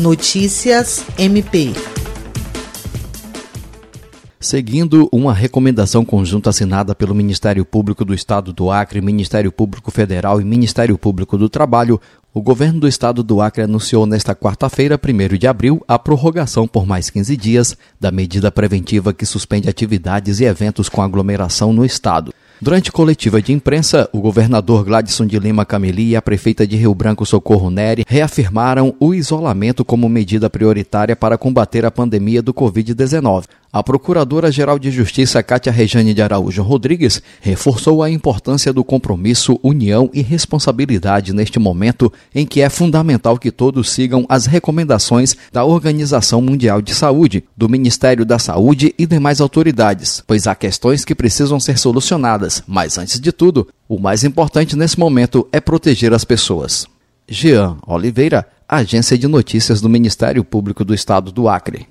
Notícias MP. Seguindo uma recomendação conjunta assinada pelo Ministério Público do Estado do Acre, Ministério Público Federal e Ministério Público do Trabalho, o governo do estado do Acre anunciou nesta quarta-feira, 1 de abril, a prorrogação por mais 15 dias da medida preventiva que suspende atividades e eventos com aglomeração no estado. Durante coletiva de imprensa, o governador Gladson de Lima Cameli e a prefeita de Rio Branco Socorro Neri reafirmaram o isolamento como medida prioritária para combater a pandemia do Covid-19. A Procuradora-Geral de Justiça Cátia Rejane de Araújo Rodrigues reforçou a importância do compromisso, união e responsabilidade neste momento em que é fundamental que todos sigam as recomendações da Organização Mundial de Saúde, do Ministério da Saúde e demais autoridades, pois há questões que precisam ser solucionadas, mas antes de tudo, o mais importante nesse momento é proteger as pessoas. Jean Oliveira, Agência de Notícias do Ministério Público do Estado do Acre.